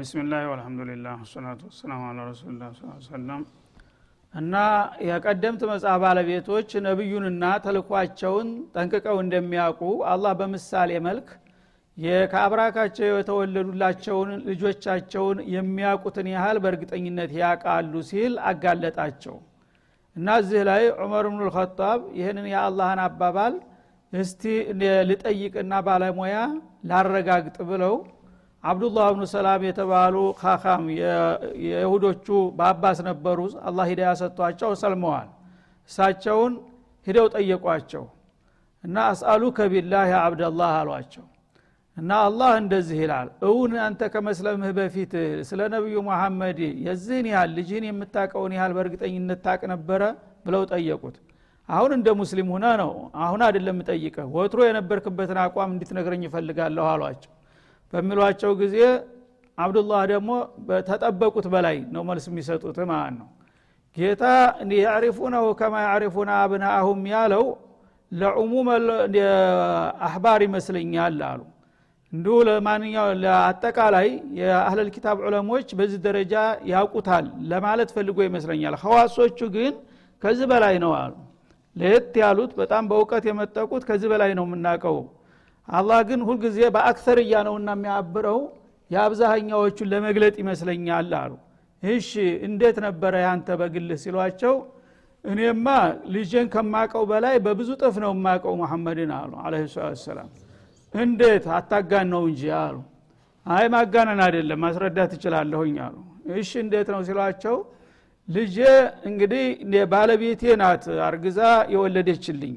ቢስሚላህ ወልሐምዱሊላህ ወሰላቱ ወሰላሙ አላ ረሱሉላ ሰለም እና የቀደምት መጽሐፍ ባለቤቶች ነቢዩንና ተልኳቸውን ጠንቅቀው እንደሚያውቁ አላህ በምሳሌ መልክ ከአብራካቸው የተወለዱላቸውን ልጆቻቸውን የሚያውቁትን ያህል በእርግጠኝነት ያውቃሉ ሲል አጋለጣቸው። እና እዚህ ላይ ዑመር ብኑ ልኸጣብ ይህንን የአላህን አባባል እስቲ ልጠይቅና ባለሙያ ላረጋግጥ ብለው አብዱላህ ብኑ ሰላም የተባሉ ካካም የይሁዶቹ በአባስ ነበሩ። አላህ ሂዳያ ሰጥቷቸው ሰልመዋል። እሳቸውን ሂደው ጠየቋቸው እና አስአሉ ከቢላህ ያ አብደላህ አሏቸው። እና አላህ እንደዚህ ይላል እውን አንተ ከመስለምህ በፊት ስለ ነቢዩ መሐመድ የዚህን ያህል ልጅህን የምታቀውን ያህል በእርግጠኝነት ታቅ ነበረ ብለው ጠየቁት። አሁን እንደ ሙስሊም ሁነ ነው አሁን አይደለም ጠይቀህ ወትሮ የነበርክበትን አቋም እንድትነግረኝ ይፈልጋለሁ አሏቸው በሚሏቸው ጊዜ አብዱላህ ደግሞ ተጠበቁት በላይ ነው መልስ የሚሰጡት ማለት ነው። ጌታ ያዕሪፉነሁ ከማ ያዕሪፉነ አብናአሁም ያለው ለዑሙም አህባር ይመስለኛል አሉ። እንዲሁ ለማንኛው ለአጠቃላይ የአህለል ኪታብ ዑለሞች በዚህ ደረጃ ያውቁታል ለማለት ፈልጎ ይመስለኛል። ኸዋሶቹ ግን ከዚህ በላይ ነው አሉ። ለየት ያሉት በጣም በእውቀት የመጠቁት ከዚህ በላይ ነው የምናውቀው አላህ ግን ሁልጊዜ በአክሰርያ ነውና የሚያብረው የአብዛኛዎቹን ለመግለጥ ይመስለኛል አሉ። እሺ እንዴት ነበረ ያንተ በግልህ ሲሏቸው እኔማ ልጄን ከማቀው በላይ በብዙ ጥፍ ነው የማቀው መሐመድን አሉ አለ ሰላም እንዴት? አታጋን ነው እንጂ አሉ። አይ ማጋነን አይደለም ማስረዳት እችላለሁኝ አሉ። እሺ እንዴት ነው ሲሏቸው ልጄ እንግዲህ ባለቤቴ ናት አርግዛ የወለደችልኝ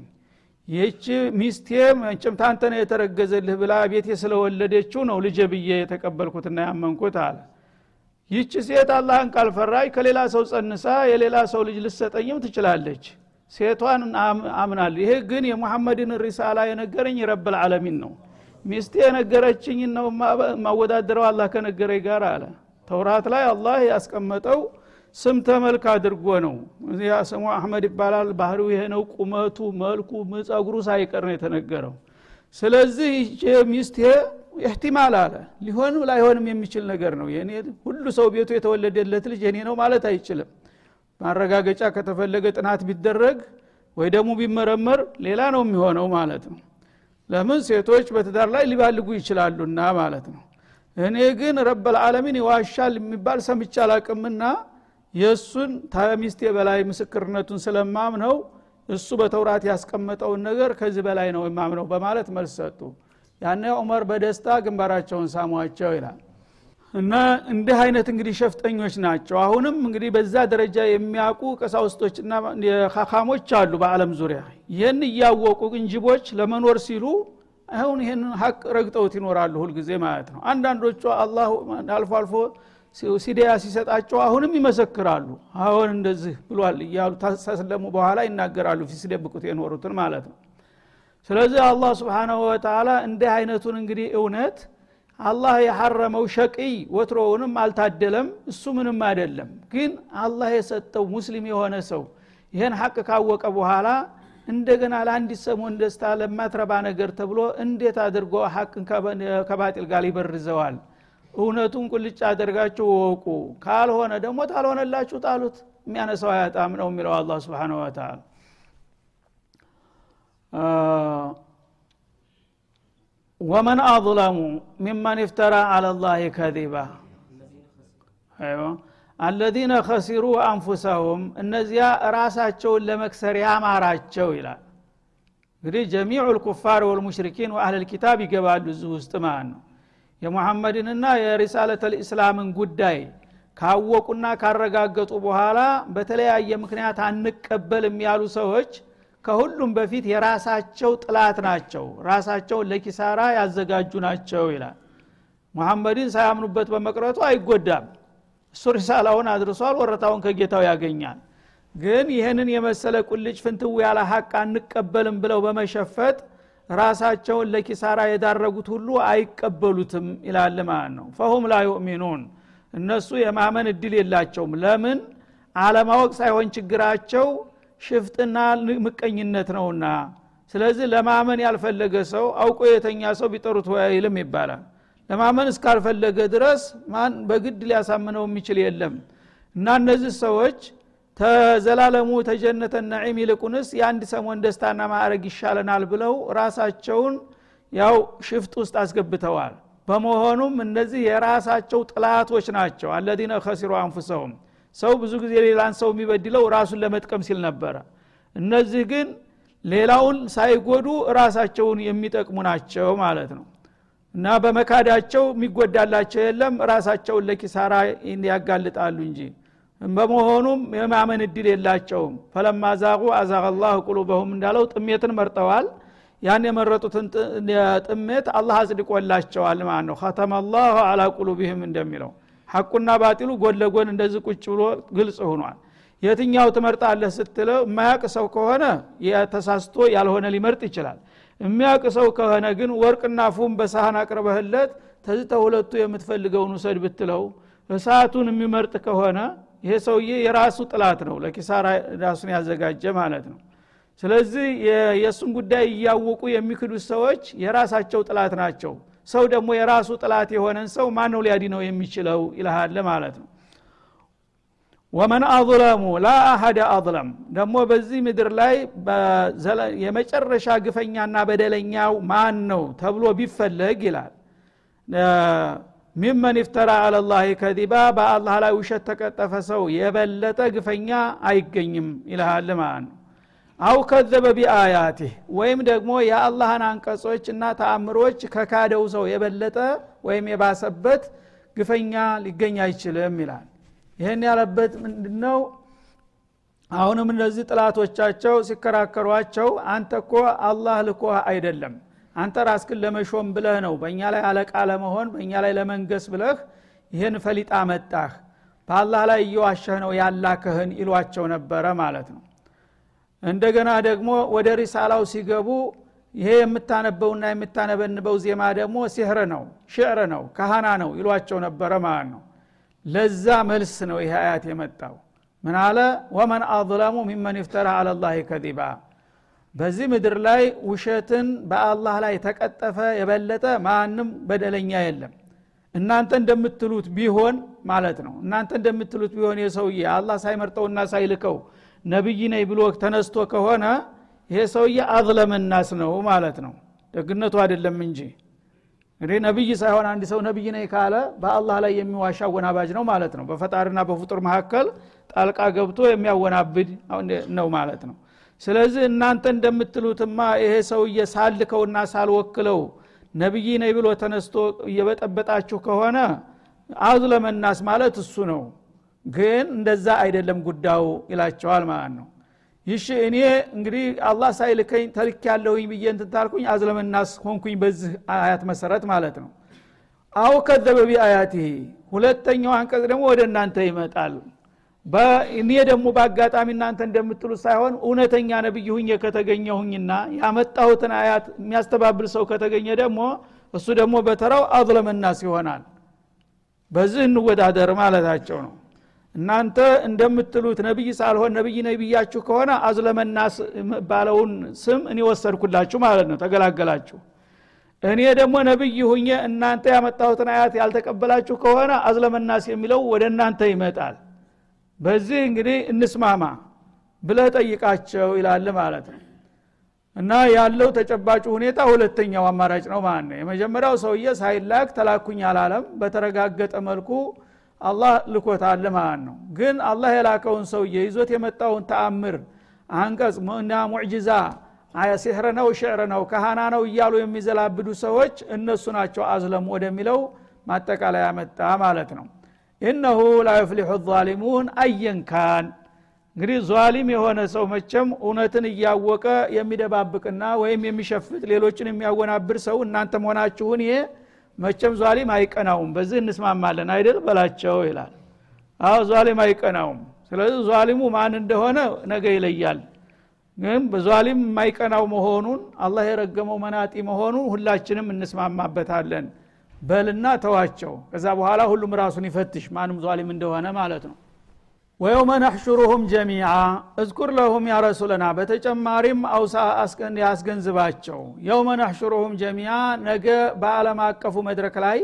ይህች ሚስቴ መቼም ታንተ ነው የተረገዘልህ ብላ ቤቴ ስለወለደችው ነው ልጄ ብዬ የተቀበልኩትና ያመንኩት አለ። ይህች ሴት አላህን ካልፈራች ከሌላ ሰው ጸንሳ የሌላ ሰው ልጅ ልሰጠኝም ትችላለች። ሴቷን አምናል ይሄ ግን የሙሐመድን ሪሳላ የነገረኝ ረብል ዓለሚን ነው። ሚስቴ የነገረችኝ ነው ማወዳደረው አላህ ከነገረኝ ጋር አለ። ተውራት ላይ አላህ ያስቀመጠው ስም ተመልክ አድርጎ ነው። ስሙ አህመድ ይባላል። ባህሪው ይሄ ነው። ቁመቱ መልኩ ጸጉሩ ሳይቀር ነው የተነገረው። ስለዚህ ሚስቴ ኢህቲማል አለ። ሊሆንም ላይሆንም የሚችል ነገር ነው። የኔ ሁሉ ሰው ቤቱ የተወለደለት ልጅ የኔ ነው ማለት አይችልም። ማረጋገጫ ከተፈለገ ጥናት ቢደረግ ወይ ደግሞ ቢመረመር ሌላ ነው የሚሆነው ማለት ነው። ለምን? ሴቶች በትዳር ላይ ሊባልጉ ይችላሉና ማለት ነው። እኔ ግን ረበልዓለሚን ይዋሻል የሚባል ሰምቻ አላቅምና የእሱን ተሚስቴ በላይ ምስክርነቱን ስለማምነው እሱ በተውራት ያስቀመጠውን ነገር ከዚህ በላይ ነው የማምነው በማለት መልስ ሰጡ። ያነ ዑመር በደስታ ግንባራቸውን ሳሟቸው ይላል። እና እንዲህ አይነት እንግዲህ ሸፍጠኞች ናቸው። አሁንም እንግዲህ በዛ ደረጃ የሚያውቁ ቀሳውስቶችና ካካሞች አሉ በአለም ዙሪያ። ይህን እያወቁ እንጅቦች ለመኖር ሲሉ አሁን ይህን ሀቅ ረግጠውት ይኖራሉ ሁልጊዜ ማለት ነው። አንዳንዶቹ አላህ አልፎ አልፎ ሲዲያ ሲሰጣቸው አሁንም ይመሰክራሉ። አሁን እንደዚህ ብሏል እያሉ ታስለሙ በኋላ ይናገራሉ ሲደብቁት የኖሩትን ማለት ነው። ስለዚህ አላህ ስብሓናሁ ወተላ እንዲህ አይነቱን እንግዲህ እውነት አላህ የሐረመው ሸቅይ ወትሮውንም አልታደለም እሱ ምንም አይደለም። ግን አላህ የሰጠው ሙስሊም የሆነ ሰው ይህን ሐቅ ካወቀ በኋላ እንደገና ለአንዲት ሰሞን ደስታ ለማትረባ ነገር ተብሎ እንዴት አድርጎ ሐቅን ከባጢል ጋር ይበርዘዋል እውነቱን ቁልጭ አደርጋችሁ ወቁ ካልሆነ ደግሞ ታልሆነላችሁ ጣሉት። የሚያነሳው አያጣም ነው የሚለው አላ ስብን ወተላ ወመን አظለሙ ሚመን ይፍተራ አላ ላህ ከዚባ አለዚነ ከሲሩ አንፉሰሁም እነዚያ ራሳቸውን ለመክሰር ያማራቸው ይላል። እንግዲህ ጀሚዑ ልኩፋር ወልሙሽሪኪን ወአህል ልኪታብ ይገባሉ እዚህ ውስጥ ማለት ነው የሙሐመድንና የሪሳለት ልእስላምን ጉዳይ ካወቁና ካረጋገጡ በኋላ በተለያየ ምክንያት አንቀበልም ያሉ ሰዎች ከሁሉም በፊት የራሳቸው ጥላት ናቸው ራሳቸውን ለኪሳራ ያዘጋጁ ናቸው ይላል። ሙሐመድን ሳያምኑበት በመቅረቱ አይጎዳም። እሱ ሪሳላውን አድርሷል ወረታውን ከጌታው ያገኛል። ግን ይህንን የመሰለ ቁልጭ ፍንትው ያለ ሀቅ አንቀበልም ብለው በመሸፈጥ ራሳቸውን ለኪሳራ የዳረጉት ሁሉ አይቀበሉትም ይላል ማለት ነው። ፈሁም ላ ዩእሚኑን እነሱ የማመን እድል የላቸውም። ለምን? አለማወቅ ሳይሆን ችግራቸው ሽፍጥና ምቀኝነት ነውና። ስለዚህ ለማመን ያልፈለገ ሰው አውቆ የተኛ ሰው ቢጠሩት አይልም ይባላል። ለማመን እስካልፈለገ ድረስ ማን በግድ ሊያሳምነው የሚችል የለም። እና እነዚህ ሰዎች ተዘላለሙ ተጀነተ ነዒም ይልቁንስ የአንድ ሰሞን ደስታና ማዕረግ ይሻለናል ብለው ራሳቸውን ያው ሽፍጥ ውስጥ አስገብተዋል። በመሆኑም እነዚህ የራሳቸው ጥላቶች ናቸው። አለዚነ ከሲሩ አንፉሰሁም። ሰው ብዙ ጊዜ ሌላን ሰው የሚበድለው ራሱን ለመጥቀም ሲል ነበረ። እነዚህ ግን ሌላውን ሳይጎዱ ራሳቸውን የሚጠቅሙ ናቸው ማለት ነው። እና በመካዳቸው የሚጎዳላቸው የለም። ራሳቸውን ለኪሳራ ያጋልጣሉ እንጂ በመሆኑም የማመን እድል የላቸውም። ፈለማ ዛቁ ላሁ ቁሉበሁም እንዳለው ጥሜትን መርጠዋል። ያን የመረጡትን ጥሜት አላህ አጽድቆላቸዋል ማለት ነው። ከተመ ላሁ አላ ቁሉብህም እንደሚለው ሐቁና ባጢሉ ጎን ለጎን እንደዚህ ቁጭ ብሎ ግልጽ ሆኗል። የትኛው ትመርጣለህ ስትለው የማያቅ ሰው ከሆነ ተሳስቶ ያልሆነ ሊመርጥ ይችላል። የሚያውቅ ሰው ከሆነ ግን ወርቅና ፉም በሳህን አቅርበህለት ተዚህ ተሁለቱ የምትፈልገውን ውሰድ ብትለው እሳቱን የሚመርጥ ከሆነ ይሄ ሰውዬ የራሱ ጥላት ነው ለኪሳራ ራሱን ያዘጋጀ ማለት ነው። ስለዚህ የእሱን ጉዳይ እያወቁ የሚክዱት ሰዎች የራሳቸው ጥላት ናቸው። ሰው ደግሞ የራሱ ጥላት የሆነን ሰው ማን ነው ሊያድነው የሚችለው ይልሃል ማለት ነው። ወመን አظለሙ ላ አሀደ አظለም ደግሞ በዚህ ምድር ላይ የመጨረሻ ግፈኛና በደለኛው ማን ነው ተብሎ ቢፈለግ ይላል ሚመን ይፍተራ አለላህ ከዚባ በአላህ ላይ ውሸት ተቀጠፈ ሰው የበለጠ ግፈኛ አይገኝም ይልሃል ማለት ነው። አው ከዘበ ቢአያቲህ ወይም ደግሞ የአላህን አንቀጾች እና ተአምሮች ከካደው ሰው የበለጠ ወይም የባሰበት ግፈኛ ሊገኝ አይችልም ይላል ይህን ያለበት ምንድነው? አሁንም እነዚህ ጥላቶቻቸው ሲከራከሯቸው አንተ እኮ አላህ ልኮህ አይደለም አንተ ራስክን ለመሾም ብለህ ነው በእኛ ላይ አለቃ ለመሆን በእኛ ላይ ለመንገስ ብለህ ይህን ፈሊጣ መጣህ። በአላህ ላይ እየዋሸህ ነው ያላክህን ይሏቸው ነበረ ማለት ነው። እንደገና ደግሞ ወደ ሪሳላው ሲገቡ ይሄ የምታነበውና የምታነበንበው ዜማ ደግሞ ሲህር ነው ሽዕር ነው ካህና ነው ይሏቸው ነበረ ማለት ነው። ለዛ መልስ ነው ይህ አያት የመጣው። ምን አለ? ወመን አظለሙ ሚመን ይፍተራ አለላህ ከዚባ በዚህ ምድር ላይ ውሸትን በአላህ ላይ ተቀጠፈ የበለጠ ማንም በደለኛ የለም። እናንተ እንደምትሉት ቢሆን ማለት ነው። እናንተ እንደምትሉት ቢሆን የሰውዬ አላህ ሳይመርጠውና ሳይልከው ነቢይ ነኝ ብሎ ተነስቶ ከሆነ ይሄ ሰውዬ አዝለመናስ ነው ማለት ነው። ደግነቱ አይደለም እንጂ እንግዲህ ነቢይ ሳይሆን አንድ ሰው ነቢይ ነኝ ካለ በአላህ ላይ የሚዋሻ አወናባጅ ነው ማለት ነው። በፈጣሪና በፍጡር መካከል ጣልቃ ገብቶ የሚያወናብድ ነው ማለት ነው ስለዚህ እናንተ እንደምትሉትማ ይሄ ሰውዬ ሳልከውና ሳልወክለው ነቢይ ነኝ ብሎ ተነስቶ እየበጠበጣችሁ ከሆነ አዝለመናስ ማለት እሱ ነው። ግን እንደዛ አይደለም ጉዳዩ ይላቸዋል ማለት ነው። ይሽ እኔ እንግዲህ አላህ ሳይልከኝ ተልክ ያለሁኝ ብዬ እንትታልኩኝ አዝለመናስ ሆንኩኝ በዚህ አያት መሰረት ማለት ነው። አው ከዘበ ቢአያቲህ ሁለተኛው አንቀጽ ደግሞ ወደ እናንተ ይመጣል እኔ ደግሞ በአጋጣሚ እናንተ እንደምትሉት ሳይሆን እውነተኛ ነብይ ሁኜ ከተገኘሁኝና ያመጣሁትን አያት የሚያስተባብል ሰው ከተገኘ ደግሞ እሱ ደግሞ በተራው አዝለመናስ ይሆናል። በዚህ እንወዳደር ማለታቸው ነው። እናንተ እንደምትሉት ነቢይ ሳልሆን ነቢይ ነቢያችሁ ከሆነ አዝለመናስ ባለውን ስም እኔ ወሰድኩላችሁ ማለት ነው። ተገላገላችሁ። እኔ ደግሞ ነቢይ ሁኜ እናንተ ያመጣሁትን አያት ያልተቀበላችሁ ከሆነ አዝለመናስ የሚለው ወደ እናንተ ይመጣል በዚህ እንግዲህ እንስማማ ብለህ ጠይቃቸው ይላል ማለት ነው። እና ያለው ተጨባጩ ሁኔታ ሁለተኛው አማራጭ ነው ማለት ነው። የመጀመሪያው ሰውዬ ሳይላክ ተላኩኝ አላለም። በተረጋገጠ መልኩ አላህ ልኮታል ማለት ነው። ግን አላህ የላከውን ሰውዬ ይዞት የመጣውን ተአምር አንቀጽ እና ሙዕጅዛ ሲሕር ነው ሽዕር ነው ካህና ነው እያሉ የሚዘላብዱ ሰዎች እነሱ ናቸው አዝለሙ ወደሚለው ማጠቃለያ መጣ ማለት ነው ኢነሁ ላ ዩፍሊሑ ዛሊሙን አየንካን እንግዲህ ዟሊም የሆነ ሰው መቸም እውነትን እያወቀ የሚደባብቅና ወይም የሚሸፍት ሌሎችን የሚያወናብር ሰው እናንተ መሆናችሁን ይሄ መቸም ዟሊም አይቀናውም። በዚህ እንስማማለን አይደል? በላቸው ይላል። አዎ ዟሊም አይቀናውም። ስለዚህ ዟሊሙ ማን እንደሆነ ነገ ይለያል። ግን በዟሊም የማይቀናው መሆኑን አላህ የረገመው መናጢ መሆኑን ሁላችንም እንስማማበታለን በልና ተዋቸው። ከዛ በኋላ ሁሉም ራሱን ይፈትሽ። ማንም ዟሊም እንደሆነ ማለት ነው። ወየውመ ነሕሹሩሁም ጀሚዓ እዝኩር ለሁም ያ ረሱለና በተጨማሪም አውሳ ያስገንዝባቸው። የውመ ነሕሹሩሁም ጀሚዓ ነገ በዓለም አቀፉ መድረክ ላይ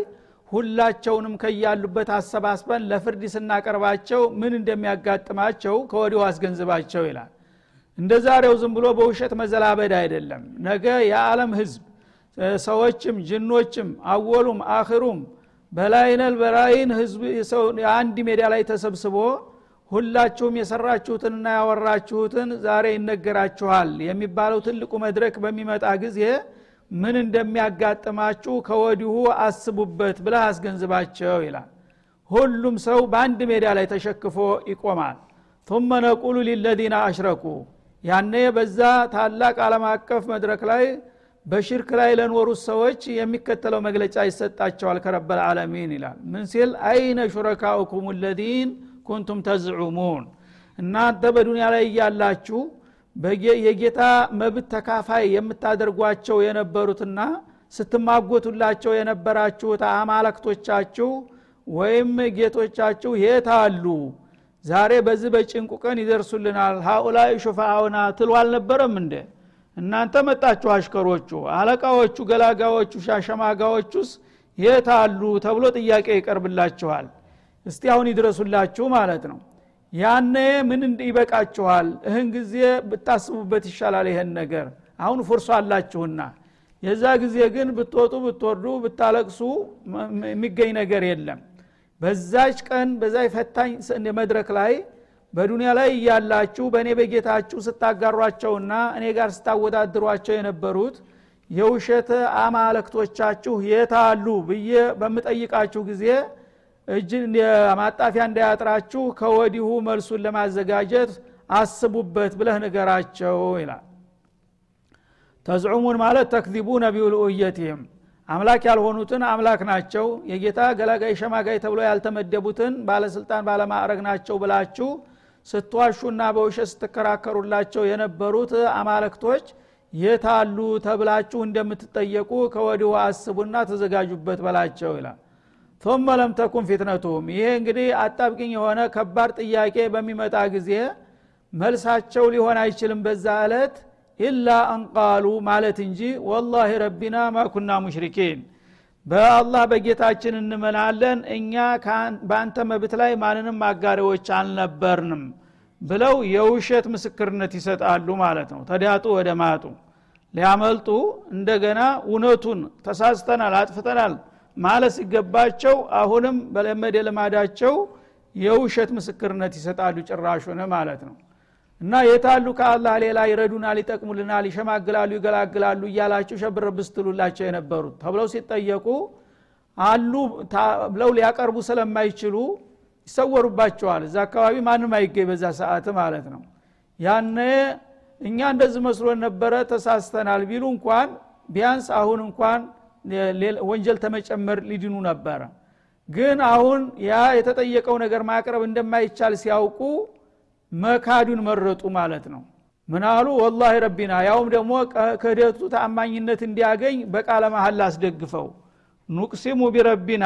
ሁላቸውንም ከያሉበት አሰባስበን ለፍርድ ስናቀርባቸው ምን እንደሚያጋጥማቸው ከወዲሁ አስገንዝባቸው ይላል። እንደ ዛሬው ዝም ብሎ በውሸት መዘላበድ አይደለም። ነገ የዓለም ህዝብ ሰዎችም ጅኖችም አወሉም አክሩም በላይነል በላይን ህዝብ የአንድ ሜዳ ላይ ተሰብስቦ ሁላችሁም የሰራችሁትንና ያወራችሁትን ዛሬ ይነገራችኋል የሚባለው ትልቁ መድረክ በሚመጣ ጊዜ ምን እንደሚያጋጥማችሁ ከወዲሁ አስቡበት ብለህ አስገንዝባቸው ይላል። ሁሉም ሰው በአንድ ሜዳ ላይ ተሸክፎ ይቆማል። ثم ነቁሉ ሊለዚነ አሽረኩ ያኔ በዛ ታላቅ ዓለም አቀፍ መድረክ ላይ በሽርክ ላይ ለኖሩት ሰዎች የሚከተለው መግለጫ ይሰጣቸዋል ከረበል ዓለሚን ይላል። ምን ሲል? አይነ ሹረካኡኩም ለዚን ኩንቱም ተዝዑሙን እናንተ በዱንያ ላይ እያላችሁ የጌታ መብት ተካፋይ የምታደርጓቸው የነበሩትና ስትማጎቱላቸው የነበራችሁት አማለክቶቻችሁ ወይም ጌቶቻችሁ የት አሉ? ዛሬ በዚህ በጭንቁ ቀን ይደርሱልናል። ሀኡላይ ሹፋአውና ትሉ አልነበረም እንደ እናንተ መጣችሁ አሽከሮቹ አለቃዎቹ ገላጋዎቹ ሻሸማጋዎቹስ የት አሉ ተብሎ ጥያቄ ይቀርብላችኋል። እስቲ አሁን ይድረሱላችሁ ማለት ነው። ያነ ምን ይበቃችኋል? እህን ጊዜ ብታስቡበት ይሻላል ይሄን ነገር። አሁን ፍርሶ አላችሁና። የዛ ጊዜ ግን ብትወጡ ብትወርዱ ብታለቅሱ የሚገኝ ነገር የለም። በዛች ቀን በዛች ፈታኝ መድረክ ላይ በዱንያ ላይ እያላችሁ በእኔ በጌታችሁ ስታጋሯቸውና እኔ ጋር ስታወዳድሯቸው የነበሩት የውሸት አማለክቶቻችሁ የታሉ ብዬ በምጠይቃችሁ ጊዜ እጅን ማጣፊያ እንዳያጥራችሁ ከወዲሁ መልሱን ለማዘጋጀት አስቡበት ብለህ ንገራቸው ይላል። ተዝዑሙን ማለት ተክዚቡነ ቢውልኡየትህም አምላክ ያልሆኑትን አምላክ ናቸው የጌታ ገላጋይ ሸማጋይ ተብሎ ያልተመደቡትን ባለስልጣን ባለማዕረግ ናቸው ብላችሁ ስትዋሹና በውሸት ስትከራከሩላቸው የነበሩት አማለክቶች የታሉ ተብላችሁ እንደምትጠየቁ ከወዲሁ አስቡና ተዘጋጁበት በላቸው ይላል። ቶመ ለም ፊትነቱም ይሄ እንግዲህ አጣብቅኝ የሆነ ከባድ ጥያቄ በሚመጣ ጊዜ መልሳቸው ሊሆን አይችልም በዛ ዕለት ኢላ አንቃሉ ማለት እንጂ ወላሂ ረቢና ማኩና ሙሽሪኪን። በአላህ በጌታችን እንመናለን። እኛ በአንተ መብት ላይ ማንንም አጋሪዎች አልነበርንም ብለው የውሸት ምስክርነት ይሰጣሉ ማለት ነው። ተዳጡ ወደ ማጡ ሊያመልጡ እንደገና እውነቱን ተሳስተናል አጥፍተናል ማለት ሲገባቸው አሁንም በለመደ ልማዳቸው የውሸት ምስክርነት ይሰጣሉ ጭራሹን ማለት ነው እና የታሉ ከአላህ ሌላ ይረዱናል ይጠቅሙልናል ይሸማግላሉ ይገላግላሉ እያላችሁ ሸብረብ ስትሉላቸው የነበሩት ተብለው ሲጠየቁ አሉ ብለው ሊያቀርቡ ስለማይችሉ ይሰወሩባቸዋል። እዛ አካባቢ ማንም አይገኝ በዛ ሰዓት ማለት ነው። ያነ እኛ እንደዚህ መስሎን ነበረ ተሳስተናል ቢሉ እንኳን ቢያንስ አሁን እንኳን ወንጀል ተመጨመር ሊድኑ ነበረ። ግን አሁን ያ የተጠየቀው ነገር ማቅረብ እንደማይቻል ሲያውቁ መካዱን መረጡ ማለት ነው። ምናሉ ወላሂ ረቢና ያውም ደግሞ ክህደቱ ተአማኝነት እንዲያገኝ በቃለ መሀል አስደግፈው። ኑቅሲሙ ቢረቢና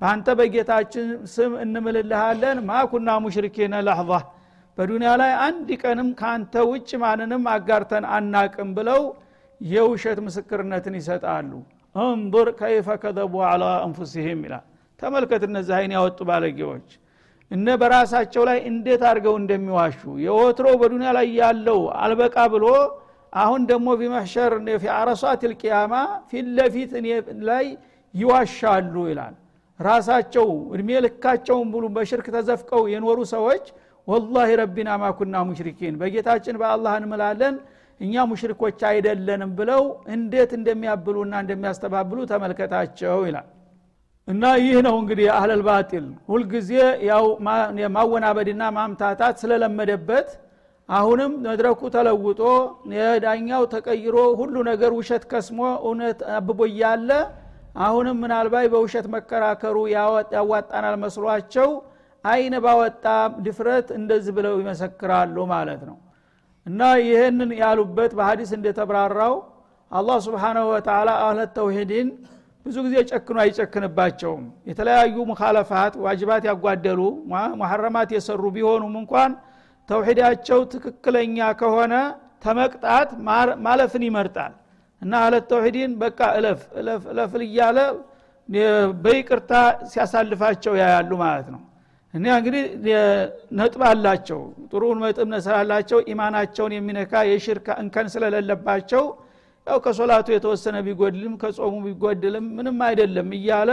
በአንተ በጌታችን ስም እንምልልሃለን ማኩና ሙሽሪኪነ ለሕظ በዱንያ ላይ አንድ ቀንም ከአንተ ውጭ ማንንም አጋርተን አናቅም ብለው የውሸት ምስክርነትን ይሰጣሉ። እንظር ከይፈ ከዘቡ አላ አንፉሲህም ይላል። ተመልከት እነዚህ አይን ያወጡ ባለጌዎች እነ በራሳቸው ላይ እንዴት አድርገው እንደሚዋሹ የወትሮ በዱንያ ላይ ያለው አልበቃ ብሎ አሁን ደግሞ بمحشر في عرصات القيامة ፊት ለፊት እኔ ላይ ይዋሻሉ ይላል። ራሳቸው እድሜ ልካቸውን ብሉ በሽርክ ተዘፍቀው የኖሩ ሰዎች والله ربنا ما كنا مشركين በጌታችን በአላህ እንምላለን እኛ ሙሽሪኮች አይደለንም ብለው እንዴት እንደሚያብሉና እንደሚያስተባብሉ ተመልከታቸው ይላል እና ይህ ነው እንግዲህ أهل الباطل። ሁልጊዜ ያው ማወናበድና ማምታታት ስለለመደበት አሁንም መድረኩ ተለውጦ የዳኛው ተቀይሮ ሁሉ ነገር ውሸት ከስሞ እውነት አብቦ እያለ አሁንም ምናልባት በውሸት መከራከሩ ያዋጣናል መስሏቸው አይነ ባወጣ ድፍረት እንደዚህ ብለው ይመሰክራሉ ማለት ነው። እና ይህንን ያሉበት በሀዲስ እንደተብራራው አላህ ስብሓናሁ ወተላ አህለ ተውሂድን ብዙ ጊዜ ጨክኖ አይጨክንባቸውም። የተለያዩ ሙካለፋት ዋጅባት ያጓደሉ ሙሐረማት የሰሩ ቢሆኑም እንኳን ተውሒዳቸው ትክክለኛ ከሆነ ተመቅጣት ማለፍን ይመርጣል። እና አለት ተውሒድን በቃ እለፍ እለፍ እለፍ እያለ በይቅርታ ሲያሳልፋቸው ያያሉ ማለት ነው። እና እንግዲህ ነጥብ አላቸው። ጥሩን መጥብ ስላላቸው ኢማናቸውን የሚነካ የሽርክ እንከን ስለሌለባቸው ያው ከሶላቱ የተወሰነ ቢጎድልም ከጾሙ ቢጎድልም ምንም አይደለም እያለ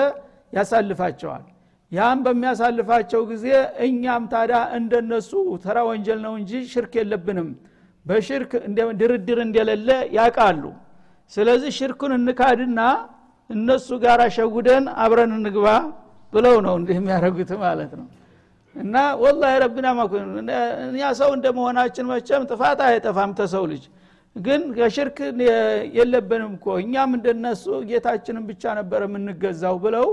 ያሳልፋቸዋል። ያም በሚያሳልፋቸው ጊዜ እኛም ታዳ እንደነሱ ተራ ወንጀል ነው እንጂ ሽርክ የለብንም። በሽርክ ድርድር እንደሌለ ያቃሉ ስለዚህ ሽርኩን እንካድና እነሱ ጋር ሸጉደን አብረን እንግባ ብለው ነው እንዲህ የሚያደርጉት ማለት ነው። እና ወላሂ ረቢና ማኩን እኛ ሰው እንደመሆናችን መቸም ጥፋት አይጠፋም ተሰው ልጅ ግን ከሽርክ የለብንም እኮ። እኛም እንደነሱ ጌታችንን ብቻ ነበር የምንገዛው ብለው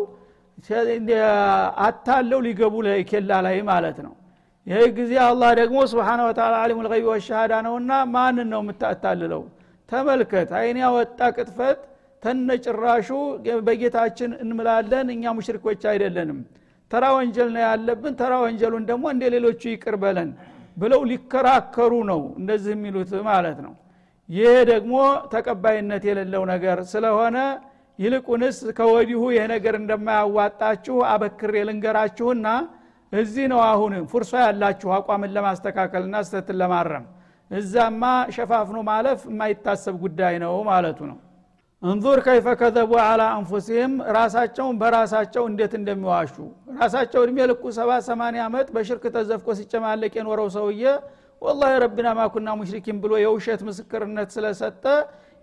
አታለው ሊገቡ ኬላ ላይ ማለት ነው። ይህ ጊዜ አላህ ደግሞ ስብሓን ወተላ አሊሙ ልይብ ወሻሃዳ ነውና ማንን ነው የምታታልለው? ተመልከት። አይን ያወጣ ቅጥፈት ተነጭራሹ በጌታችን እንምላለን እኛ ሙሽሪኮች አይደለንም። ተራ ወንጀል ነው ያለብን ተራ ወንጀሉን ደግሞ እንደ ሌሎቹ ይቅር በለን ብለው ሊከራከሩ ነው እንደዚህ የሚሉት ማለት ነው ይሄ ደግሞ ተቀባይነት የሌለው ነገር ስለሆነ ይልቁንስ ከወዲሁ ይህ ነገር እንደማያዋጣችሁ አበክሬ ልንገራችሁና እዚህ ነው አሁን ፉርሷ ያላችሁ አቋምን ለማስተካከልና ስተትን ለማረም። እዛማ ሸፋፍኖ ማለፍ የማይታሰብ ጉዳይ ነው ማለቱ ነው። እንዙር ከይፈ ከዘቡ አላ አንፉሲህም ራሳቸውን በራሳቸው እንዴት እንደሚዋሹ። ራሳቸው እድሜ ልኩ ሰባ ሰማኒያ ዓመት በሽርክ ተዘፍቆ ሲጨማለቅ የኖረው ሰውዬ ወላሂ ረቢና ማኩና ሙሽሪኪን ብሎ የውሸት ምስክርነት ስለሰጠ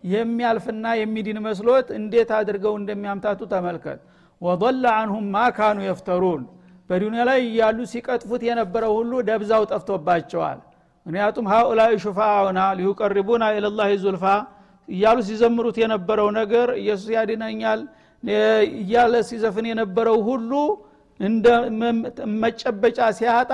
የሚያልፍና የሚድን መስሎት እንዴት አድርገው እንደሚያምታቱ ተመልከት። ወضለ አንሁም ማ ካኑ የፍተሩን። በዱኒያ ላይ እያሉ ሲቀጥፉት የነበረው ሁሉ ደብዛው ጠፍቶባቸዋል። ምክንያቱም ሀኡላይ ሹፋአውና ሊዩቀርቡና ኢለላህ ዙልፋ እያሉ ሲዘምሩት የነበረው ነገር ኢየሱስ ያድነኛል እያለ ሲዘፍን የነበረው ሁሉ እንደ መጨበጫ ሲያጣ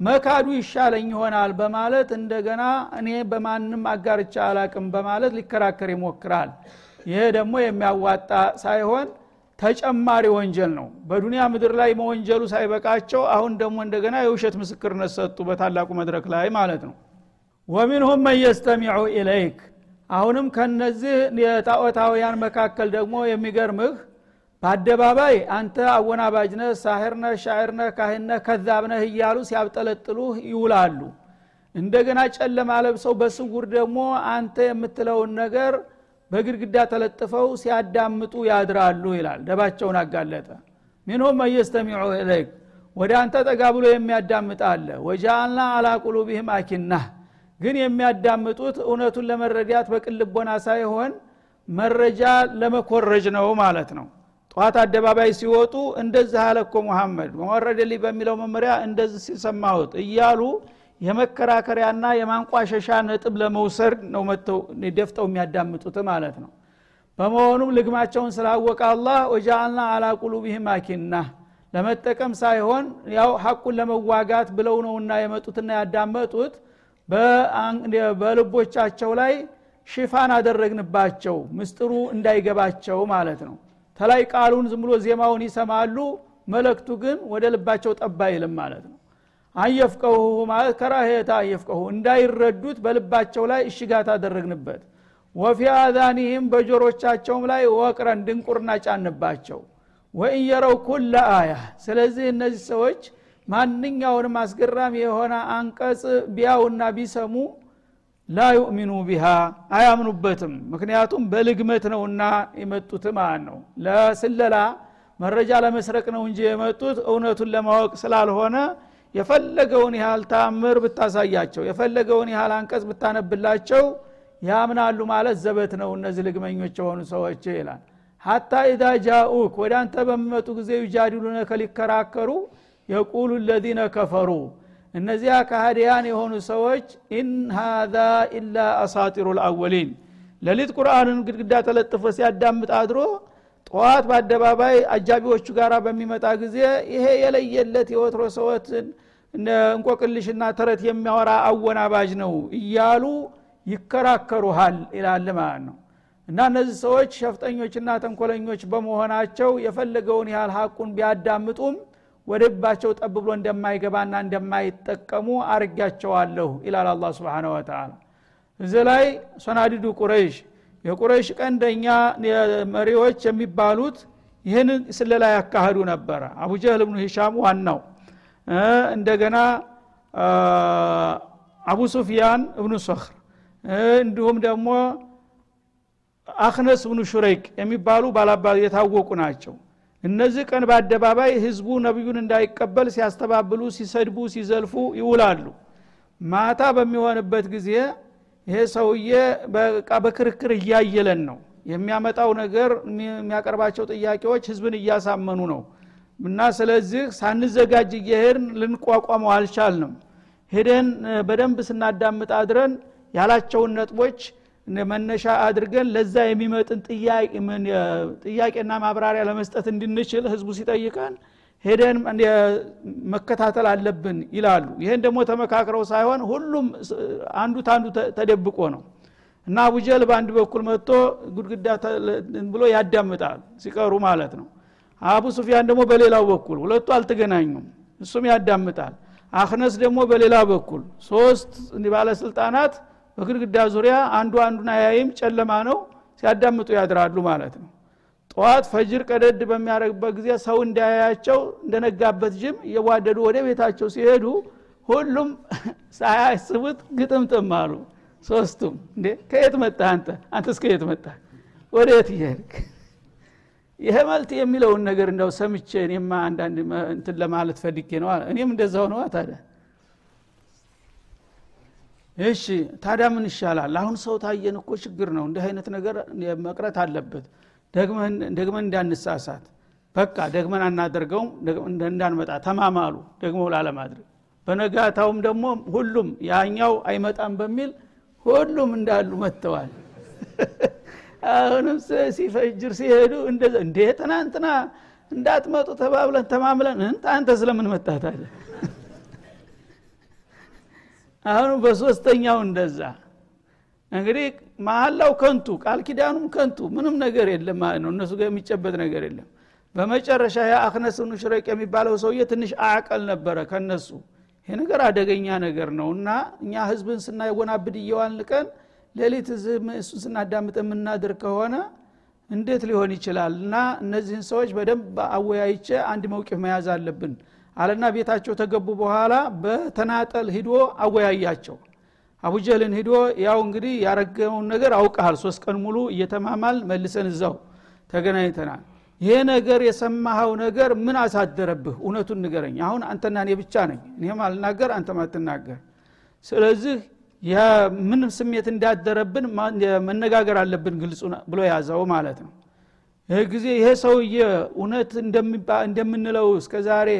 መካዱ ይሻለኝ ይሆናል በማለት እንደገና እኔ በማንም አጋርቻ አላቅም በማለት ሊከራከር ይሞክራል። ይሄ ደግሞ የሚያዋጣ ሳይሆን ተጨማሪ ወንጀል ነው። በዱንያ ምድር ላይ መወንጀሉ ሳይበቃቸው አሁን ደግሞ እንደገና የውሸት ምስክርነት ሰጡ በታላቁ መድረክ ላይ ማለት ነው። ወሚንሁም መን ኢለይክ። አሁንም ከነዚህ የጣዖታውያን መካከል ደግሞ የሚገርምህ በአደባባይ አንተ አወናባጅነህ ሳሕርነህ ሻዕርነህ ካህነህ ከዛብነህ እያሉ ሲያብጠለጥሉህ ይውላሉ። እንደገና ጨለማ ለብሰው በስውር ደግሞ አንተ የምትለውን ነገር በግድግዳ ተለጥፈው ሲያዳምጡ ያድራሉ ይላል። ደባቸውን አጋለጠ። ሚንሁም መየስተሚዑ ኢለይክ ወደ አንተ ጠጋ ብሎ የሚያዳምጥ አለ። ወጃአልና አላ ቁሉቢህም አኪናህ ግን የሚያዳምጡት እውነቱን ለመረዳት በቅልቦና ሳይሆን መረጃ ለመኮረጅ ነው ማለት ነው ጠዋት አደባባይ ሲወጡ እንደዚህ አለ እኮ ሙሐመድ መወረደልኝ በሚለው መመሪያ እንደዚህ ሲሰማሁት እያሉ የመከራከሪያና የማንቋሸሻ ነጥብ ለመውሰድ ነው መጥተው ደፍጠው የሚያዳምጡት ማለት ነው። በመሆኑም ልግማቸውን ስላወቀ አላህ ወጃአልና አላ ቁሉቢህም አኪና ለመጠቀም ሳይሆን ያው ሐቁን ለመዋጋት ብለው ነውና የመጡትና ያዳመጡት በልቦቻቸው ላይ ሽፋን አደረግንባቸው ምስጥሩ እንዳይገባቸው ማለት ነው ተላይ ቃሉን ዝም ብሎ ዜማውን ይሰማሉ መለክቱ ግን ወደ ልባቸው ጠባ ይልም ማለት ነው። አየፍቀሁ ማለት ከራሄታ አየፍቀሁ እንዳይረዱት በልባቸው ላይ እሽጋት አደረግንበት። ወፊ አዛኒህም በጆሮቻቸውም ላይ ወቅረን ድንቁርና ጫንባቸው። ወኢየረው ኩለ አያ ስለዚህ እነዚህ ሰዎች ማንኛውንም አስገራሚ የሆነ አንቀጽ ቢያውና ቢሰሙ ላ ዩእሚኑ ቢሃ አያምኑበትም። ምክንያቱም በልግመት ነውና የመጡት ማለት ነው። ለስለላ መረጃ ለመስረቅ ነው እንጂ የመጡት እውነቱን ለማወቅ ስላልሆነ የፈለገውን ያህል ታምር ብታሳያቸው የፈለገውን ያህል አንቀጽ ብታነብላቸው ያምናሉ ማለት ዘበት ነው እነዚህ ልግመኞች የሆኑ ሰዎች ይላል። ሀታ ኢዛ ጃኡክ ወደ አንተ በሚመጡ ጊዜ ዩጃዲሉነ ከሊከራከሩ يقول الذين كفروا እነዚያ ካህዲያን የሆኑ ሰዎች إن هذا إلا أساطير الأولين ለሊት ቁርአንን ግድግዳ ተለጥፎ ሲያዳምጥ አድሮ ጠዋት በአደባባይ አጃቢዎቹ ጋር በሚመጣ ጊዜ ይሄ የለየለት የወትሮ ሰዎትን እንቆቅልሽና ተረት የሚያወራ አወናባጅ ነው እያሉ ይከራከሩሃል ይላል ማለት ነው። እና እነዚህ ሰዎች ሸፍጠኞችና ተንኮለኞች በመሆናቸው የፈለገውን ያህል ሀቁን ቢያዳምጡም ወደ ልባቸው ጠብ ብሎ እንደማይገባና እንደማይጠቀሙ አርጊያቸዋለሁ ይላል الله سبحانه وتعالى እዚ ላይ صناديد قريش የቁረይሽ ቀንደኛ መሪዎች የሚባሉት ይህን ስለላ ያካሄዱ ነበረ። አቡጀህል ብኑ ሂሻም ዋናው። እንደገና አቡ ሱፊያን እብኑ ሶክር እንዲሁም ደግሞ አክነስ ብኑ ሹረይቅ የሚባሉ ባላባል የታወቁ ናቸው እነዚህ ቀን በአደባባይ ህዝቡ ነቢዩን እንዳይቀበል ሲያስተባብሉ ሲሰድቡ ሲዘልፉ ይውላሉ። ማታ በሚሆንበት ጊዜ ይሄ ሰውዬ በክርክር እያየለን ነው። የሚያመጣው ነገር የሚያቀርባቸው ጥያቄዎች ህዝብን እያሳመኑ ነው እና ስለዚህ ሳንዘጋጅ እየሄድን ልንቋቋመው አልቻልንም። ሄደን በደንብ ስናዳምጥ አድረን ያላቸውን ነጥቦች መነሻ አድርገን ለዛ የሚመጥን ጥያቄና ማብራሪያ ለመስጠት እንድንችል ህዝቡ ሲጠይቀን ሄደን መከታተል አለብን ይላሉ። ይህን ደግሞ ተመካክረው ሳይሆን ሁሉም አንዱ ታንዱ ተደብቆ ነው። እና አቡጀል በአንድ በኩል መጥቶ ጉድግዳ ብሎ ያዳምጣል ሲቀሩ ማለት ነው። አቡ ሱፊያን ደግሞ በሌላው በኩል ሁለቱ አልተገናኙም እሱም ያዳምጣል። አክነስ ደግሞ በሌላ በኩል ሶስት ባለስልጣናት በግድግዳ ዙሪያ አንዱ አንዱን አያይም ጨለማ ነው ሲያዳምጡ ያድራሉ ማለት ነው። ጠዋት ፈጅር ቀደድ በሚያደርግበት ጊዜ ሰው እንዳያያቸው እንደነጋበት ጅም እየዋደዱ ወደ ቤታቸው ሲሄዱ ሁሉም ሳያስቡት ግጥምጥም አሉ። ሶስቱም እንዴ ከየት መጣ አንተ? አንተስ ከየት መጣ? ወደ የት እየሄድክ ይሄ መልት የሚለውን ነገር እንደው ሰምቼ እኔማ አንዳንድ እንትን ለማለት ፈልጌ ነው እኔም እንደዛው ነው ታዲያ እሺ ታዲያ ምን ይሻላል? አሁን ሰው ታየን እኮ ችግር ነው። እንዲህ አይነት ነገር መቅረት አለበት። ደግመን እንዳንሳሳት። በቃ ደግመን አናደርገውም እንዳንመጣ ተማማሉ ደግሞ ላለማድረግ። በነጋታውም ደግሞ ሁሉም ያኛው አይመጣም በሚል ሁሉም እንዳሉ መጥተዋል። አሁንም ሲፈጅር ሲሄዱ እንዴ ትናንትና እንዳትመጡ ተባብለን ተማምለን አንተ ስለምን መጣታለ አሁን በሶስተኛው እንደዛ። እንግዲህ መሀላው ከንቱ ቃል ኪዳኑም ከንቱ ምንም ነገር የለም ማለት ነው። እነሱ ጋር የሚጨበት ነገር የለም። በመጨረሻ ያ አክነስ ብኑ የሚባለው ሰውዬ ትንሽ አዕቀል ነበረ ከነሱ ይሄ ነገር አደገኛ ነገር ነው እና እኛ ህዝብን ስናወናብድ እየዋልን ቀን ሌሊት እሱን ስናዳምጥ የምናድር ከሆነ እንዴት ሊሆን ይችላል? እና እነዚህን ሰዎች በደንብ አወያይቼ አንድ መውቂፍ መያዝ አለብን አለና ቤታቸው ተገቡ በኋላ በተናጠል ሂዶ አወያያቸው። አቡጀህልን ሂዶ ያው እንግዲህ ያረገውን ነገር አውቀሃል። ሶስት ቀን ሙሉ እየተማማል መልሰን እዛው ተገናኝተናል። ይሄ ነገር የሰማኸው ነገር ምን አሳደረብህ? እውነቱን ንገረኝ። አሁን አንተና እኔ ብቻ ነኝ። እኔም አልናገር አንተም አትናገር። ስለዚህ ምን ስሜት እንዳደረብን መነጋገር አለብን ግልጹ ብሎ ያዘው ማለት ነው። ይህ ጊዜ ይሄ ሰውዬ እውነት እንደምንለው እስከ ዛሬ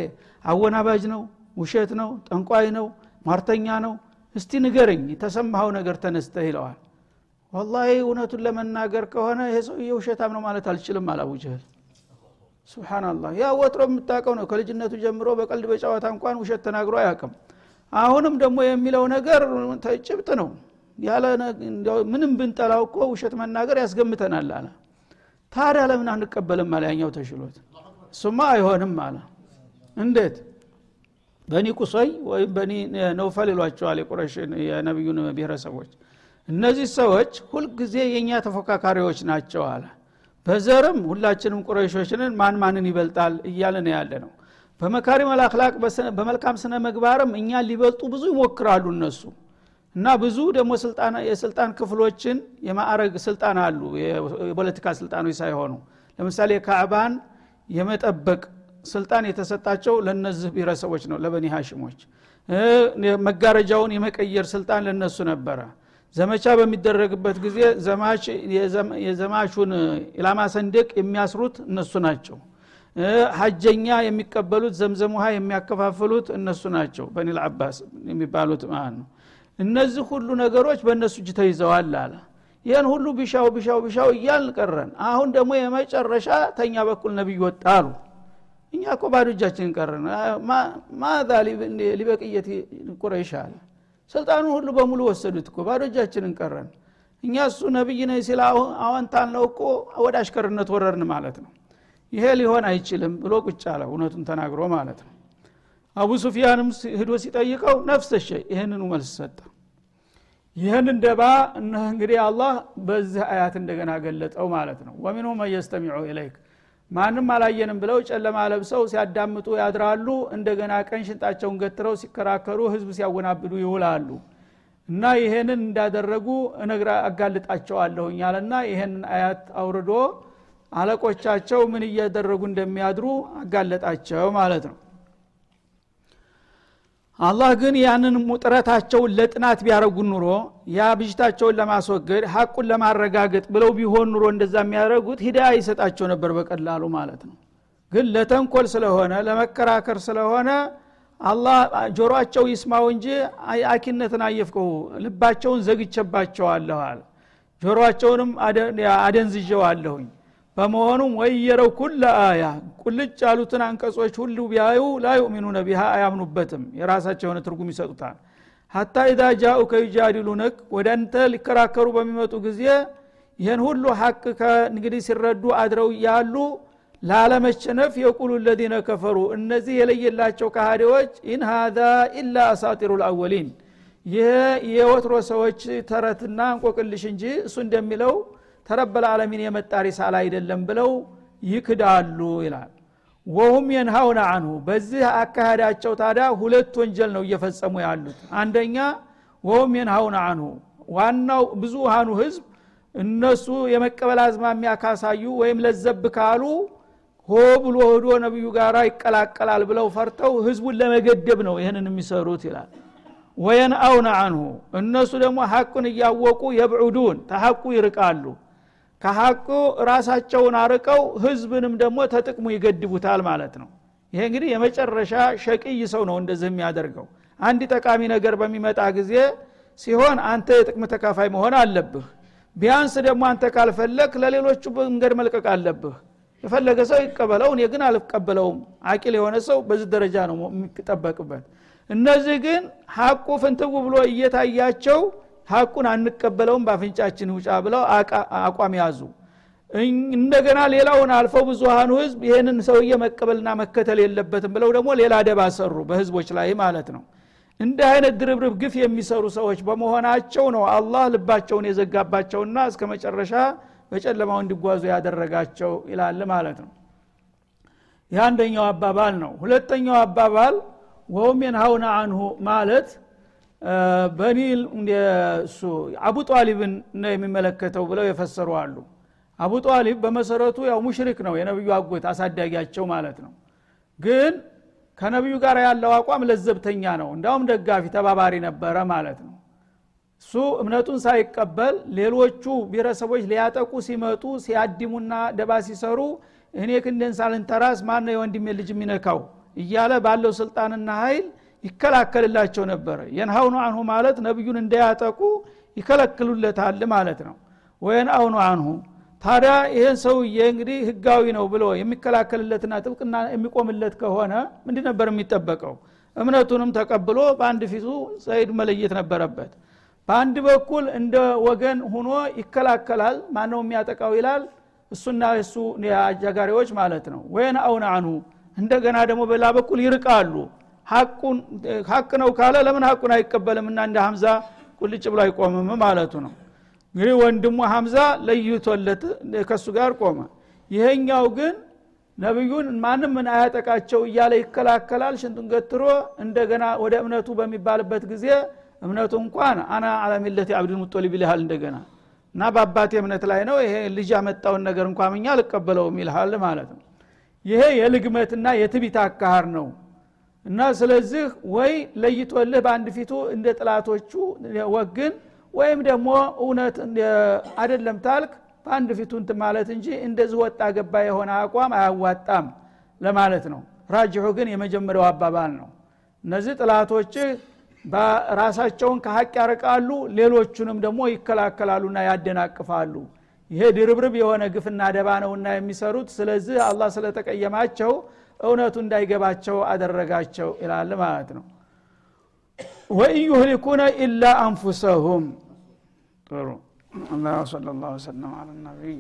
አወናባጅ ነው ውሸት ነው ጠንቋይ ነው ሟርተኛ ነው። እስቲ ንገረኝ የተሰማኸው ነገር ተነስተህ ይለዋል። ወላሂ እውነቱን ለመናገር ከሆነ ይሄ ሰውዬ ውሸታም ነው ማለት አልችልም አለ አቡጀህል ስብናላህ ያ ወትሮ የምታውቀው ነው። ከልጅነቱ ጀምሮ በቀልድ በጨዋታ እንኳን ውሸት ተናግሮ አያውቅም። አሁንም ደግሞ የሚለው ነገር ጭብጥ ነው። ያለ ምንም ብንጠላው እኮ ውሸት መናገር ያስገምተናል አለ። ታዲያ ለምን አንቀበልም አለ። ያኛው ተሽሎት። እሱማ አይሆንም አለ እንዴት? በኒ ቁሶይ ወይም በኒ ነውፈል ይሏቸዋል የቁረሽ የነቢዩን ብሔረሰቦች። እነዚህ ሰዎች ሁልጊዜ የእኛ ተፎካካሪዎች ናቸው አለ። በዘርም ሁላችንም ቁረይሾችንን ማን ማንን ይበልጣል እያለ ያለ ነው። በመካሪም አልአክላቅ በመልካም ስነ ምግባርም እኛ ሊበልጡ ብዙ ይሞክራሉ እነሱ። እና ብዙ ደግሞ የስልጣን ክፍሎችን የማዕረግ ስልጣን አሉ የፖለቲካ ስልጣኖች ሳይሆኑ። ለምሳሌ ካዕባን የመጠበቅ ስልጣን የተሰጣቸው ለነዚህ ብሔረሰቦች ነው ለበኒ ሀሽሞች መጋረጃውን የመቀየር ስልጣን ለነሱ ነበረ። ዘመቻ በሚደረግበት ጊዜ የዘማቹን ኢላማ ሰንደቅ የሚያስሩት እነሱ ናቸው። ሀጀኛ የሚቀበሉት ዘምዘም ውሃ የሚያከፋፍሉት እነሱ ናቸው። በኒል አባስ የሚባሉት ማለት ነው። እነዚህ ሁሉ ነገሮች በእነሱ እጅ ተይዘዋል አለ። ይህን ሁሉ ቢሻው ቢሻው ቢሻው እያልን ቀረን። አሁን ደግሞ የመጨረሻ ተኛ በኩል ነቢይ ወጣ አሉ እኛ እኮ ባዶ እጃችን ቀረን። ማዛ ሊበቅየት ቁረይሽ አለ። ስልጣኑን ሁሉ በሙሉ ወሰዱት እኮ ባዶ እጃችንን ቀረን። እኛ እሱ ነቢይ ነኝ ሲል አወንታል ነው እኮ ወደ አሽከርነት ወረርን ማለት ነው። ይሄ ሊሆን አይችልም ብሎ ቁጭ አለ እውነቱን ተናግሮ ማለት ነው። አቡ ሱፊያንም ሂዶ ሲጠይቀው ነፍሰሸ ይህንኑ መልስ ሰጠ። ይህንን ደባ እንግዲህ አላህ በዚህ አያት እንደገና ገለጠው ማለት ነው። ወሚንሁ መን የስተሚዑ ኢለይክ ማንም አላየንም ብለው ጨለማ ለብሰው ሲያዳምጡ ያድራሉ። እንደገና ቀን ሽንጣቸውን ገትረው ሲከራከሩ ህዝብ ሲያወናብዱ ይውላሉ። እና ይሄንን እንዳደረጉ እነግራ አጋልጣቸዋለሁኝ አለና ይሄንን አያት አውርዶ አለቆቻቸው ምን እያደረጉ እንደሚያድሩ አጋለጣቸው ማለት ነው አላህ ግን ያንን ጥረታቸውን ለጥናት ቢያደረጉ ኑሮ ያ ብጅታቸውን ለማስወገድ ሀቁን ለማረጋገጥ ብለው ቢሆን ኑሮ እንደዛ የሚያደረጉት ሂዳያ ይሰጣቸው ነበር በቀላሉ ማለት ነው። ግን ለተንኮል ስለሆነ ለመከራከር ስለሆነ አላህ ጆሮአቸው ይስማው እንጂ አኪነትን አየፍቀው ልባቸውን ዘግቸባቸዋለሁ አለ። ጆሮአቸውንም አደንዝጀዋለሁኝ በመሆኑም ويروا كل آية ቁልጭ ያሉትን አንቀጾች ሁሉ ቢያዩ لا يؤمنون بها አያምኑበትም። የራሳቸው የሆነ ትርጉም ይሰጡታል። حتى إذا جاءوك يجادلونك ወደ አንተ ሊከራከሩ በሚመጡ ጊዜ ይህን ሁሉ ሀቅ እንግዲህ ሲረዱ አድረው ያሉ ላለመቸነፍ يقول الذين كفروا እነዚህ የለየላቸው ካሃዲዎች إن هذا إلا أساطير الأولين ይህ የወትሮ ሰዎች ተረትና እንቆቅልሽ እንጂ እሱ እንደሚለው ተረበል ዓለሚን የመጣ ሪሳላ አይደለም ብለው ይክዳሉ ይላል። ወሁም የንሃውነ አንሁ በዚህ አካሄዳቸው ታዲያ ሁለት ወንጀል ነው እየፈጸሙ ያሉት። አንደኛ ወሁም የንሃውነ አንሁ ዋናው ብዙሃኑ ህዝብ እነሱ የመቀበል አዝማሚያ ካሳዩ ወይም ለዘብ ካሉ ሆ ብሎ ሆዶ ነቢዩ ጋር ይቀላቀላል ብለው ፈርተው ህዝቡን ለመገደብ ነው ይህንን የሚሰሩት ይላል። ወየንአውነ አንሁ እነሱ ደግሞ ሐቁን እያወቁ የብዑዱን ተሐቁ ይርቃሉ ከሐቁ ራሳቸውን አርቀው ህዝብንም ደግሞ ተጥቅሙ ይገድቡታል ማለት ነው። ይሄ እንግዲህ የመጨረሻ ሸቅይ ሰው ነው እንደዚህ የሚያደርገው። አንድ ጠቃሚ ነገር በሚመጣ ጊዜ ሲሆን አንተ የጥቅም ተካፋይ መሆን አለብህ። ቢያንስ ደግሞ አንተ ካልፈለግ ለሌሎቹ መንገድ መልቀቅ አለብህ። የፈለገ ሰው ይቀበለው እኔ ግን አልቀበለውም። አቂል የሆነ ሰው በዚህ ደረጃ ነው የሚጠበቅበት። እነዚህ ግን ሀቁ ፍንትው ብሎ እየታያቸው ሀቁን አንቀበለውም በአፍንጫችን ውጫ ብለው አቋም ያዙ። እንደገና ሌላውን አልፈው ብዙሃኑ ህዝብ ይህንን ሰውዬ መቀበልና መከተል የለበትም ብለው ደግሞ ሌላ ደባ ሰሩ በህዝቦች ላይ ማለት ነው። እንዲህ አይነት ድርብርብ ግፍ የሚሰሩ ሰዎች በመሆናቸው ነው አላህ ልባቸውን የዘጋባቸውና እስከ መጨረሻ በጨለማው እንዲጓዙ ያደረጋቸው ይላል ማለት ነው። ይህ አንደኛው አባባል ነው። ሁለተኛው አባባል ወሁም የንሀውነ አንሁ ማለት በኒል እሱ አቡ ጣሊብን ነው የሚመለከተው ብለው የፈሰሩ አሉ። አቡ ጣሊብ በመሰረቱ ያው ሙሽሪክ ነው የነቢዩ አጎት አሳዳጊያቸው ማለት ነው። ግን ከነቢዩ ጋር ያለው አቋም ለዘብተኛ ነው እንዳውም ደጋፊ ተባባሪ ነበረ ማለት ነው። እሱ እምነቱን ሳይቀበል ሌሎቹ ብሔረሰቦች ሊያጠቁ ሲመጡ ሲያድሙና ደባ ሲሰሩ እኔ ክንደን ሳልንተራስ ማነ የወንድሜ ልጅ የሚነካው እያለ ባለው ስልጣንና ኃይል ይከላከልላቸው ነበረ የንሀውኑ አንሁ ማለት ነቢዩን እንዳያጠቁ ይከለክሉለታል ማለት ነው። ወየንአውኑ አንሁ ታዲያ ይህን ሰውዬ እንግዲህ ህጋዊ ነው ብሎ የሚከላከልለትና ጥብቅና የሚቆምለት ከሆነ ምንድ ነበር የሚጠበቀው? እምነቱንም ተቀብሎ በአንድ ፊቱ ሰይድ መለየት ነበረበት። በአንድ በኩል እንደ ወገን ሁኖ ይከላከላል ማነው የሚያጠቃው ይላል? እሱና እሱ አጃጋሪዎች ማለት ነው። ወይን አውን አንሁ እንደገና ደግሞ በላ በኩል ይርቃሉ ሀቅ ነው ካለ ለምን ሀቁን አይቀበልም እና እንደ ሀምዛ ቁልጭ ብሎ አይቆምም ማለቱ ነው። እንግዲህ ወንድሙ ሀምዛ ለይቶለት ከሱ ጋር ቆመ። ይሄኛው ግን ነቢዩን ማንም ምን አያጠቃቸው እያለ ይከላከላል። ሽንጡን ገትሮ እንደገና ወደ እምነቱ በሚባልበት ጊዜ እምነቱ እንኳን አና አለሚለት አብድል ሙጦሊብ ይልሃል እንደገና እና በአባቴ እምነት ላይ ነው ይሄ ልጅ ያመጣውን ነገር እንኳ ምኛ አልቀበለውም ይልሃል ማለት ነው። ይሄ የልግመትና የትቢት አካሃር ነው እና ስለዚህ ወይ ለይቶልህ በአንድ ፊቱ እንደ ጥላቶቹ ወግን ወይም ደግሞ እውነት አደለም ታልክ በአንድ ፊቱ እንት ማለት እንጂ እንደዚህ ወጣ ገባ የሆነ አቋም አያዋጣም ለማለት ነው። ራጅሑ ግን የመጀመሪያው አባባል ነው። እነዚህ ጥላቶችህ ራሳቸውን ከሀቅ ያርቃሉ ሌሎቹንም ደግሞ ይከላከላሉና ያደናቅፋሉ። ይሄ ድርብርብ የሆነ ግፍና ደባ ነውና የሚሰሩት። ስለዚህ አላህ ስለተቀየማቸው እውነቱ እንዳይገባቸው አደረጋቸው ይላል ማለት ነው ወኢን ዩህሊኩነ ኢላ አንፉሰሁም ጥሩ الله صلى الله وسلم على النبي